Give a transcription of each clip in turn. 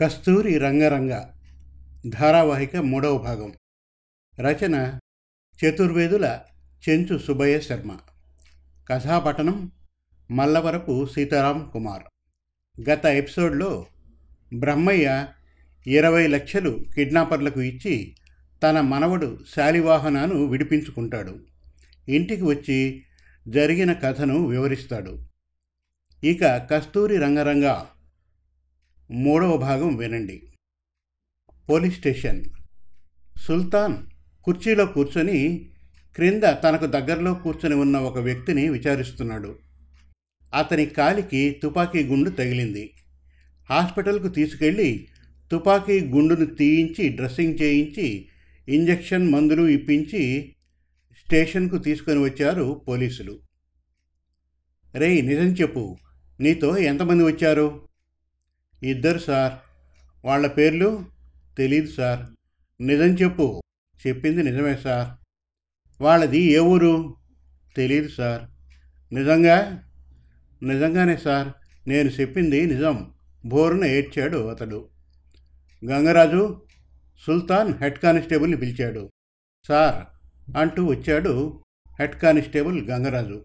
కస్తూరి రంగరంగ ధారావాహిక మూడవ భాగం. రచన చతుర్వేదుల చెంచు సుబ్బయ్య శర్మ. కథాపట్టణం మల్లవరపు సీతారాం కుమార్. గత ఎపిసోడ్లో బ్రహ్మయ్య ఇరవై లక్షలు కిడ్నాపర్లకు ఇచ్చి తన మనవడు శాలివాహనాను విడిపించుకుంటాడు. ఇంటికి వచ్చి జరిగిన కథను వివరిస్తాడు. ఇక కస్తూరి రంగరంగ మూడవ భాగం వినండి. Police station. సుల్తాన్ కుర్చీలో కూర్చొని క్రింద తనకు దగ్గరలో కూర్చొని ఉన్న ఒక వ్యక్తిని విచారిస్తున్నాడు. అతని కాలికి తుపాకీ గుండు తగిలింది. హాస్పిటల్కు తీసుకెళ్ళి తుపాకీ గుండును తీయించి డ్రెస్సింగ్ చేయించి ఇంజెక్షన్ మందులు ఇప్పించి స్టేషన్కు తీసుకొని వచ్చారు పోలీసులు. రేయ్ నిజం చెప్పు. నీతో ఎంతమంది వచ్చారు? ఇద్దరు సార్. వాళ్ళ పేర్లు తెలీదు సార్. నిజం చెప్పు. చెప్పింది నిజమే సార్. వాళ్ళది ఏ ఊరు? తెలీదు సార్. నిజంగా? నిజంగానే సార్. నేను చెప్పింది నిజం. బోరున ఏడ్చాడు అతడు. గంగరాజు సుల్తాన్ హెడ్ కానిస్టేబుల్ని పిలిచాడు. సార్ అంటూ వచ్చాడు హెడ్ కానిస్టేబుల్ గంగరాజు.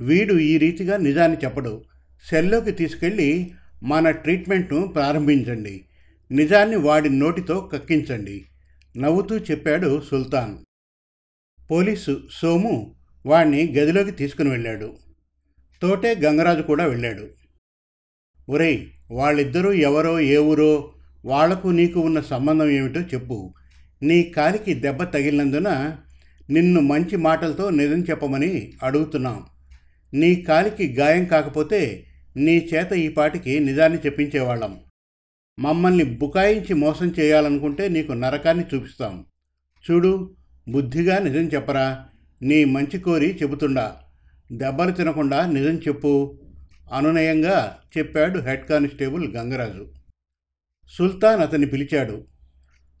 వీడు ఈ రీతిగా నిజాన్ని చెప్పడు. సెల్లోకి తీసుకెళ్ళి మన ట్రీట్మెంట్ను ప్రారంభించండి. నిజాన్ని వాడి నోటితో కక్కించండి. నవ్వుతూ చెప్పాడు సుల్తాన్. పోలీసు సోము వాణ్ణి గదిలోకి తీసుకుని వెళ్ళాడు. తోటే గంగరాజు కూడా వెళ్ళాడు. ఒరేయ్ వాళ్ళిద్దరూ ఎవరో ఏ ఊరో వాళ్ళకు నీకు ఉన్న సంబంధం ఏమిటో చెప్పు. నీ కాలికి దెబ్బ తగిలినందున నిన్ను మంచి మాటలతో నిజం చెప్పమని అడుగుతున్నాం. నీ కాలికి గాయం కాకపోతే నీ చేత ఈ పాటికి నిజాన్ని చెప్పించేవాళ్ళం. మమ్మల్ని బుకాయించి మోసం చేయాలనుకుంటే నీకు నరకాన్ని చూపిస్తాం. చూడు బుద్ధిగా నిజం చెప్పరా. నీ మంచి కోరి చెబుతుండా. దెబ్బలు తినకుండా నిజం చెప్పు. అనునయంగా చెప్పాడు హెడ్ కానిస్టేబుల్ గంగరాజు. సుల్తాన్ అతన్ని పిలిచాడు.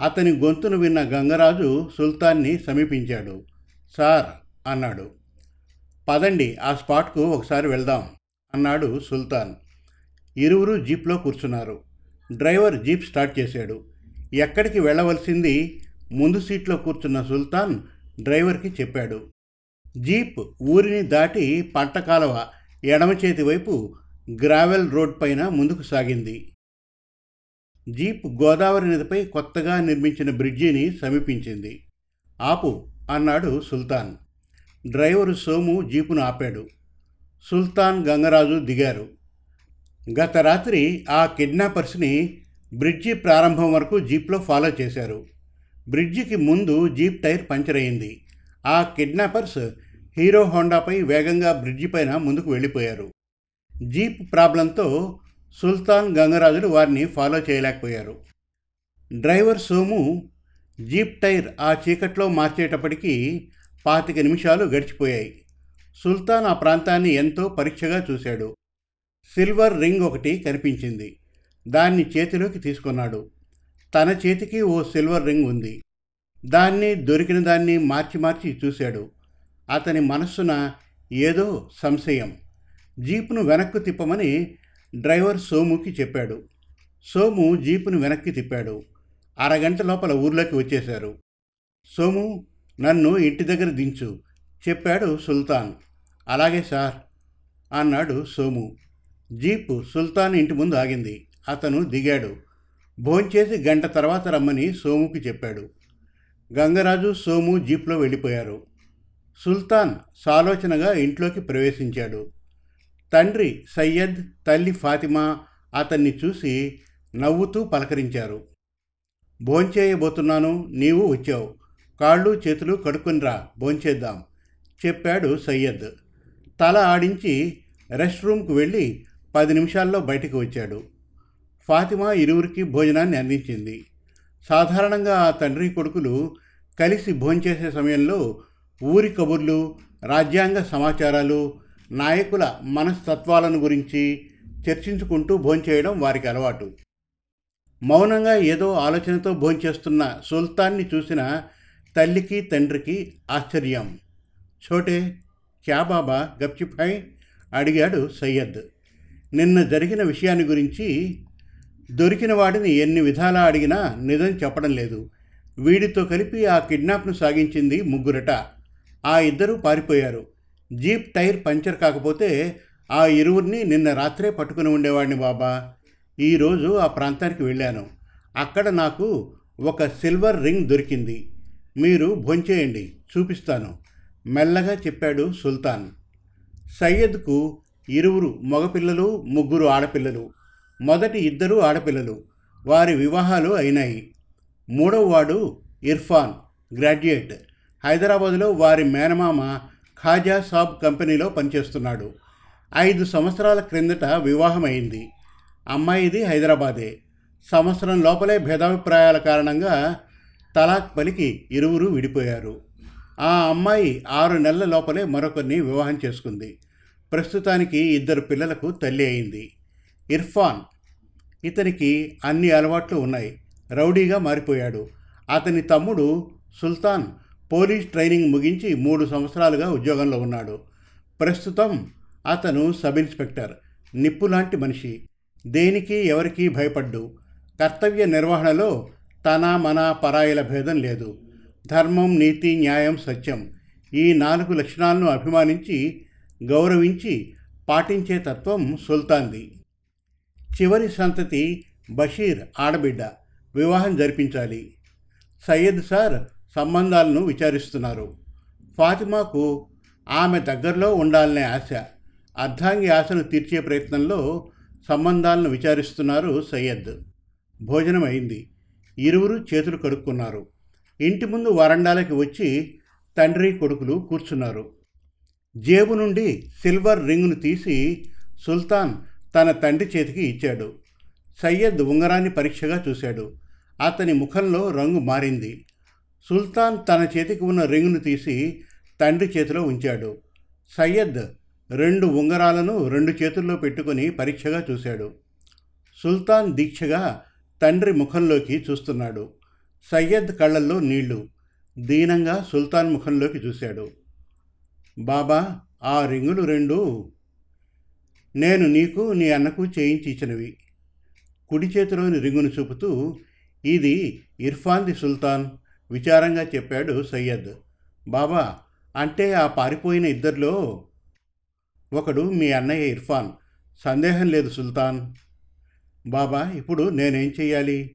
అతని గొంతును విన్న గంగరాజు సుల్తాన్ని సమీపించాడు. సార్ అన్నాడు. పదండి ఆ స్పాట్కు ఒకసారి వెళ్దాం. అన్నాడు సుల్తాన్. ఇరువురు జీప్లో కూర్చున్నారు. డ్రైవర్ జీప్ స్టార్ట్ చేశాడు. ఎక్కడికి వెళ్ళవలసింది? ముందు సీట్లో కూర్చున్న సుల్తాన్ డ్రైవర్కి చెప్పాడు. జీప్ ఊరిని దాటి పంట కాలవ ఎడమ చేతి వైపు గ్రావెల్ రోడ్ పైన ముందుకు సాగింది. జీప్ గోదావరి నదిపై కొత్తగా నిర్మించిన బ్రిడ్జిని సమీపించింది. ఆపు అన్నాడు సుల్తాన్. డ్రైవరు సోము జీపును ఆపాడు. సుల్తాన్ గంగరాజు దిగారు. గత రాత్రి ఆ కిడ్నాపర్స్ని బ్రిడ్జి ప్రారంభం వరకు జీప్లో ఫాలో చేశారు. బ్రిడ్జికి ముందు జీప్ టైర్ పంచర్ అయింది ఆ కిడ్నాపర్స్ హీరో హోండాపై వేగంగా బ్రిడ్జి పైన ముందుకు వెళ్ళిపోయారు. జీప్ ప్రాబ్లంతో సుల్తాన్ గంగరాజులు వారిని ఫాలో చేయలేకపోయారు. డ్రైవర్ సోము జీప్ టైర్ ఆ చీకట్లో మార్చేటప్పటికీ పాతిక నిమిషాలు గడిచిపోయాయి. సుల్తాన్ ఆ ప్రాంతాన్ని ఎంతో పరీక్షగా చూశాడు. సిల్వర్ రింగ్ ఒకటి కనిపించింది. దాన్ని చేతిలోకి తీసుకున్నాడు. తన చేతికి ఓ సిల్వర్ రింగ్ ఉంది. దాన్ని దొరికిన దాన్ని మార్చి మార్చి చూశాడు. అతని మనస్సున ఏదో సంశయం. జీపును వెనక్కు తిప్పమని డ్రైవర్ సోముకి చెప్పాడు. సోము జీపును వెనక్కి తిప్పాడు. అరగంట లోపల ఊర్లోకి వచ్చేశారు. సోము నన్ను ఇంటి దగ్గర దించు. చెప్పాడు సుల్తాన్. అలాగే సార్ అన్నాడు సోము. జీపు సుల్తాన్ ఇంటి ముందు ఆగింది. అతను దిగాడు. భోంచేసి గంట తర్వాత రమ్మని సోముకి చెప్పాడు. గంగరాజు సోము జీప్లో వెళ్ళిపోయారు. సుల్తాన్ సాలోచనగా ఇంట్లోకి ప్రవేశించాడు. తండ్రి సయ్యద్ తల్లి ఫాతిమా అతన్ని చూసి నవ్వుతూ పలకరించారు. భోంచేయబోతున్నాను నీవు వచ్చావు. కాళ్ళు చేతులు కడుక్కునిరా భోంచేద్దాం. చెప్పాడు సయ్యద్. తల ఆడించి రెస్ట్ రూమ్కు వెళ్ళి పది నిమిషాల్లో బయటకు వచ్చాడు. ఫాతిమా ఇరువురికి భోజనాన్ని అందించింది. సాధారణంగా ఆ తండ్రి కొడుకులు కలిసి భోంచేసే సమయంలో ఊరి కబుర్లు రాజ్యాంగ సమాచారాలు నాయకుల మనస్తత్వాలను గురించి చర్చించుకుంటూ భోంచేయడం వారికి అలవాటు. మౌనంగా ఏదో ఆలోచనతో భోంచేస్తున్న సుల్తాన్ని చూసిన తల్లికి తండ్రికి ఆశ్చర్యం. చోటే క్యా బాబా గప్చిపాయ్ అడిగాడు సయ్యద్. నిన్న జరిగిన విషయాన్ని గురించి దొరికిన వాడిని ఎన్ని విధాలా అడిగినా నిజం చెప్పడం లేదు. వీడితో కలిపి ఆ కిడ్నాప్ను సాగించింది ముగ్గురట. ఆ ఇద్దరూ పారిపోయారు. జీప్ టైర్ పంచర్ కాకపోతే ఆ ఇరువురిని నిన్న రాత్రే పట్టుకుని ఉండేవాడిని బాబా. ఈరోజు ఆ ప్రాంతానికి వెళ్ళాను. అక్కడ నాకు ఒక సిల్వర్ రింగ్ దొరికింది. మీరు భోంచేయండి. చూపిస్తాను. మెల్లగా చెప్పాడు సుల్తాన్. సయ్యద్కు ఇరువురు మగపిల్లలు ముగ్గురు ఆడపిల్లలు మొదటి ఇద్దరు ఆడపిల్లలు. వారి వివాహాలు అయినాయి. మూడవ వాడు ఇర్ఫాన్ గ్రాడ్యుయేట్. హైదరాబాదులో వారి మేనమామ ఖాజా సాబ్ కంపెనీలో పనిచేస్తున్నాడు. ఐదు సంవత్సరాల క్రిందట వివాహం అయింది అమ్మాయిది హైదరాబాదే. సంవత్సరం లోపలే భేదాభిప్రాయాల కారణంగా తలాక్ పలికి ఇరువురు విడిపోయారు. ఆ అమ్మాయి ఆరు నెలల లోపలే మరొకరిని వివాహం చేసుకుంది. ప్రస్తుతానికి ఇద్దరు పిల్లలకు తల్లి అయింది. ఇర్ఫాన్ ఇతనికి అన్ని అలవాట్లు ఉన్నాయి. రౌడీగా మారిపోయాడు. అతని తమ్ముడు సుల్తాన్ పోలీస్ ట్రైనింగ్ ముగించి మూడు సంవత్సరాలుగా ఉద్యోగంలో ఉన్నాడు. ప్రస్తుతం అతను సబ్ ఇన్స్పెక్టర్ నిప్పు లాంటి మనిషి. దేనికి ఎవరికీ భయపడ్డు. కర్తవ్య నిర్వహణలో తన మన పరాయిల భేదం లేదు. ధర్మం నీతి న్యాయం సత్యం ఈ నాలుగు లక్షణాలను అభిమానించి గౌరవించి పాటించే తత్వం సుల్తాన్ది. చివరి సంతతి బషీర్ ఆడబిడ్డ వివాహం జరిపించాలి. సయ్యద్ సార్ సంబంధాలను విచారిస్తున్నారు. ఫాతిమాకు ఆమె దగ్గరలో ఉండాలనే ఆశ అర్ధాంగి ఆశను తీర్చే ప్రయత్నంలో సంబంధాలను విచారిస్తున్నారు సయ్యద్. భోజనం అయింది ఇరువురు చేతులు కడుక్కున్నారు. ఇంటి ముందు వరండాలకి వచ్చి తండ్రి కొడుకులు కూర్చున్నారు. జేబు నుండి సిల్వర్ రింగ్ను తీసి సుల్తాన్ తన తండ్రి చేతికి ఇచ్చాడు. సయ్యద్ ఉంగరాన్ని పరీక్షగా చూశాడు. అతని ముఖంలో రంగు మారింది. సుల్తాన్ తన చేతికి ఉన్న రింగును తీసి తండ్రి చేతిలో ఉంచాడు. సయ్యద్ రెండు ఉంగరాలను రెండు చేతుల్లో పెట్టుకుని పరీక్షగా చూశాడు. సుల్తాన్ దీక్షగా తండ్రి ముఖంలోకి చూస్తున్నాడు. సయ్యద్ కళ్ళల్లో నీళ్ళు. దీనంగా సుల్తాన్ ముఖంలోకి చూశాడు. బాబా ఆ రింగులు రెండు నేను నీకు నీ అన్నకు చేయించి ఇచ్చినవి కుడి చేతిలోని రింగును చూపుతూ ఇది ఇర్ఫాన్ది సుల్తాన్ విచారంగా చెప్పాడు సయ్యద్. బాబా అంటే ఆ పారిపోయిన ఇద్దరిలో ఒకడు మీ అన్నయ్య ఇర్ఫాన్. సందేహం లేదు సుల్తాన్. బాబా ఇప్పుడు నేనేం చెయ్యాలి?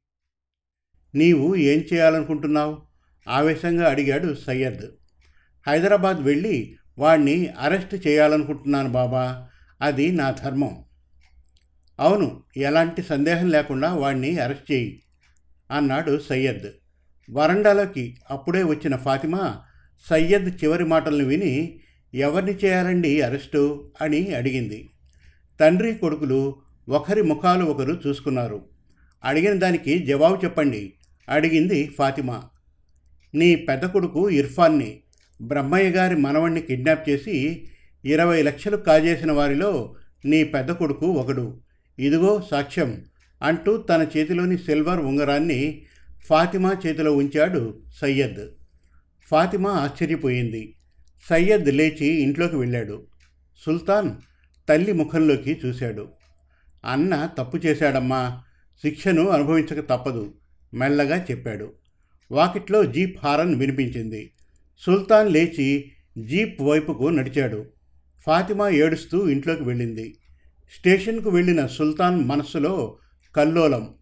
నీవు ఏం చేయాలనుకుంటున్నావు? ఆవేశంగా అడిగాడు సయ్యద్. హైదరాబాద్ వెళ్ళి వాణ్ణి అరెస్ట్ చేయాలనుకుంటున్నాను బాబా అది నా ధర్మం. అవును ఎలాంటి సందేహం లేకుండా వాణ్ణి అరెస్ట్ చేయి అన్నాడు సయ్యద్. వరండాలోకి అప్పుడే వచ్చిన ఫాతిమా సయ్యద్ చివరి మాటలను విని ఎవరిని చేయాలండి అరెస్టు? అని అడిగింది. తండ్రి కొడుకులు ఒకరి ముఖాలు ఒకరు చూసుకున్నారు. అడిగిన దానికి జవాబు చెప్పండి అడిగింది ఫాతిమా. నీ పెద్ద కొడుకు ఇర్ఫాన్ని బ్రహ్మయ్య గారి మనవణ్ణి కిడ్నాప్ చేసి ఇరవై లక్షలు కాజేసిన వారిలో నీ పెద్ద కొడుకు ఒకడు. ఇదిగో సాక్ష్యం అంటూ తన చేతిలోని సిల్వర్ ఉంగరాన్ని ఫాతిమా చేతిలో ఉంచాడు సయ్యద్. ఫాతిమా ఆశ్చర్యపోయింది. సయ్యద్ లేచి ఇంట్లోకి వెళ్ళాడు. సుల్తాన్ తల్లి ముఖంలోకి చూశాడు. అన్న తప్పు చేశాడమ్మా. శిక్షను అనుభవించక తప్పదు. మెల్లగా చెప్పాడు. వాకిట్లో జీప్ హారన్ వినిపించింది. సుల్తాన్ లేచి జీప్ వైపుకు నడిచాడు. ఫాతిమా ఏడుస్తూ ఇంట్లోకి వెళ్ళింది. స్టేషన్కు వెళ్ళిన సుల్తాన్ మనస్సులో కల్లోలం.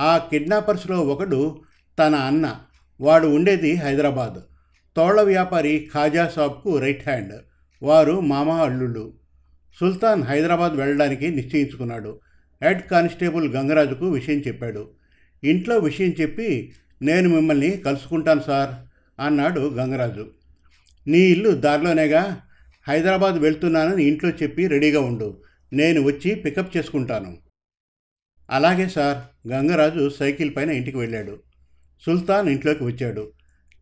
ఆ కిడ్నాపర్స్లో ఒకడు తన అన్న. వాడు ఉండేది హైదరాబాద్. తోళ్ళ వ్యాపారి ఖాజా సాబ్కు రైట్ హ్యాండ్. వారు మామ అల్లుళ్ళు. సుల్తాన్ హైదరాబాద్ వెళ్ళడానికి నిశ్చయించుకున్నాడు. హెడ్ కానిస్టేబుల్ గంగరాజుకు విషయం చెప్పాడు. ఇంట్లో విషయం చెప్పి నేను మిమ్మల్ని కలుసుకుంటాను సార్ అన్నాడు గంగరాజు. నీ ఇల్లు దారిలోనేగా. హైదరాబాద్ వెళ్తున్నానని ఇంట్లో చెప్పి రెడీగా ఉండు. నేను వచ్చి పికప్ చేసుకుంటాను. అలాగే సార్. గంగరాజు సైకిల్ పైన ఇంటికి వెళ్ళాడు. సుల్తాన్ ఇంట్లోకి వచ్చాడు.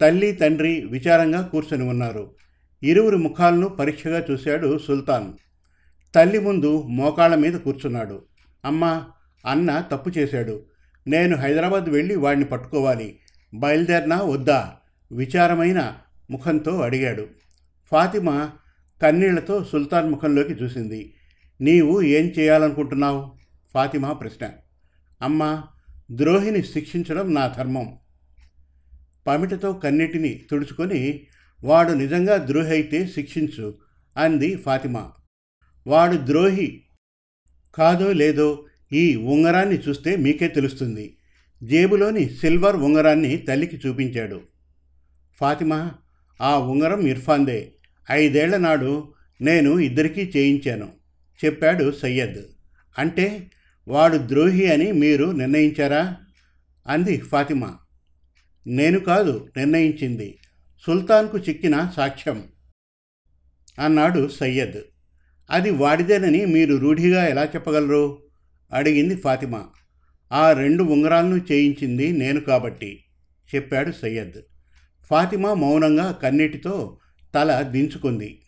తల్లి తండ్రి విచారంగా కూర్చొని ఉన్నారు. ఇరువురి ముఖాలను పరీక్షగా చూశాడు సుల్తాన్. తల్లి ముందు మోకాళ్ళ మీద కూర్చున్నాడు. అమ్మ అన్న తప్పు చేశాడు. నేను హైదరాబాద్ వెళ్ళి వాడిని పట్టుకోవాలి. బయలుదేరినా వద్దా? విచారమైన ముఖంతో అడిగాడు. ఫాతిమా కన్నీళ్ళతో సుల్తాన్ ముఖంలోకి చూసింది. నీవు ఏం చేయాలనుకుంటున్నావు? ఫాతిమా ప్రశ్న. అమ్మా ద్రోహిని శిక్షించడం నా ధర్మం. పమిటతో కన్నీటిని తుడుచుకొని వాడు నిజంగా ద్రోహి అయితే శిక్షించు అంది ఫాతిమా. వాడు ద్రోహి కాదో లేదో ఈ ఉంగరాన్ని చూస్తే మీకే తెలుస్తుంది. జేబులోని సిల్వర్ ఉంగరాన్ని తల్లికి చూపించాడు. ఫాతిమా ఆ ఉంగరం ఇర్ఫాన్దే. ఐదేళ్ళ నాడు నేను ఇద్దరికీ చేయించాను చెప్పాడు సయ్యద్. అంటే వాడు ద్రోహి అని మీరు నిర్ణయించారా? అంది ఫాతిమా. నేను కాదు నిర్ణయించింది. సుల్తాన్కు చిక్కిన సాక్ష్యం అన్నాడు సయ్యద్. అది వాడిదేనని మీరు రూఢిగా ఎలా చెప్పగలరు? అడిగింది ఫాతిమా. ఆ రెండు ఉంగరాలను చేయించింది నేను కాబట్టి చెప్పాడు సయ్యద్. ఫాతిమా మౌనంగా కన్నీటితో తల దించుకుంది.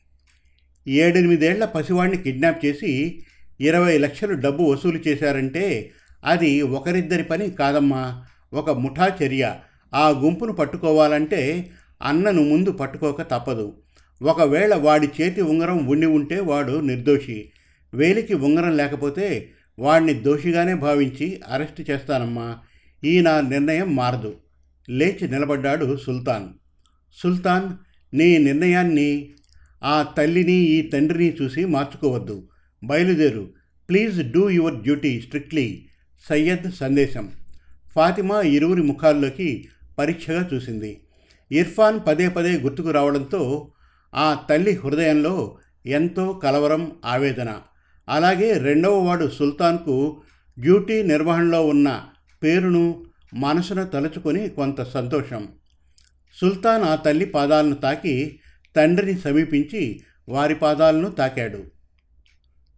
ఏడెనిమిదేళ్ళ పసివాణ్ణి కిడ్నాప్ చేసి ఇరవై లక్షలు డబ్బు వసూలు చేశారంటే అది ఒకరిద్దరి పని కాదమ్మా ఒక ముఠా చర్య. ఆ గుంపును పట్టుకోవాలంటే అన్నను ముందు పట్టుకోక తప్పదు. ఒకవేళ వాడి చేతి ఉంగరం ఉండి ఉంటే వాడు నిర్దోషి. వేలికి ఉంగరం లేకపోతే వాణ్ణి దోషిగానే భావించి అరెస్ట్ చేస్తానమ్మా. ఈ నా నిర్ణయం మారదు. లేచి నిలబడ్డాడు సుల్తాన్. సుల్తాన్ నీ నిర్ణయాన్ని ఆ తల్లిని ఈ తండ్రిని చూసి మార్చుకోవద్దు. బయలుదేరు. Please do your duty strictly. Syed సందేశం. ఫాతిమా ఇరువురి ముఖాల్లోకి పరీక్షగా చూసింది. ఇర్ఫాన్ పదే పదే గుర్తుకు రావడంతో ఆ తల్లి హృదయంలో ఎంతో కలవరం ఆవేదన. అలాగే రెండవ వాడు సుల్తాన్కు డ్యూటీ నిర్వహణలో ఉన్న పేరును మనసును తలుచుకొని కొంత సంతోషం. సుల్తాన్ ఆ తల్లి పాదాలను తాకి తండ్రిని సమీపించి వారి పాదాలను తాకాడు.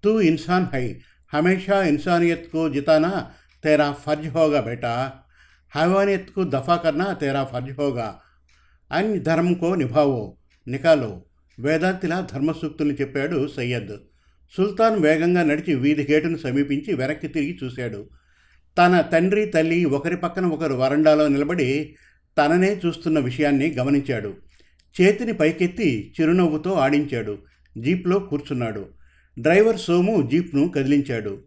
తూ ఇన్సాన్ హై హమేషా ఇన్సానియత్కు జితానా తేరా ఫర్జ్ హోగా బేటా హైవానియత్కు దఫా కర్నా తేరా ఫర్జ్ హోగా అన్ ధర్మంకో నిభావో నికాలో వేదాంతిలా ధర్మసూక్తుల్ని చెప్పాడు సయ్యద్. సుల్తాన్ వేగంగా నడిచి వీధి గేటును సమీపించి వెనక్కి తిరిగి చూశాడు. తన తండ్రి తల్లి ఒకరి పక్కన ఒకరు వరండాలో నిలబడి తననే చూస్తున్న విషయాన్ని గమనించాడు. చేతిని పైకెత్తి చిరునవ్వుతో ఆడించాడు. జీప్లో కూర్చున్నాడు. డ్రైవర్ సోము జీప్ను కదిలించాడు.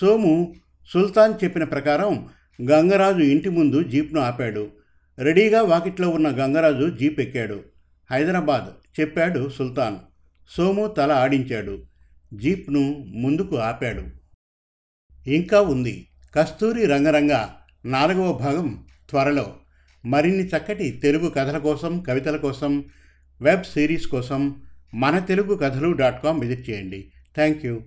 సోము సుల్తాన్ చెప్పిన ప్రకారం గంగరాజు ఇంటి ముందు జీప్ను ఆపాడు. రెడీగా వాకిట్లో ఉన్న గంగరాజు జీప్ ఎక్కాడు. హైదరాబాద్ చెప్పాడు సుల్తాన్. సోము తల ఆడించాడు. జీప్ను ముందుకు ఆపాడు. ఇంకా ఉంది. కస్తూరి రంగరంగ నాలుగవ భాగం త్వరలో. మరిన్ని చక్కటి తెలుగు కథల కోసం కవితల కోసం వెబ్ సిరీస్ కోసం మన Telugu Kathalu dot com visit చేయండి. Thank you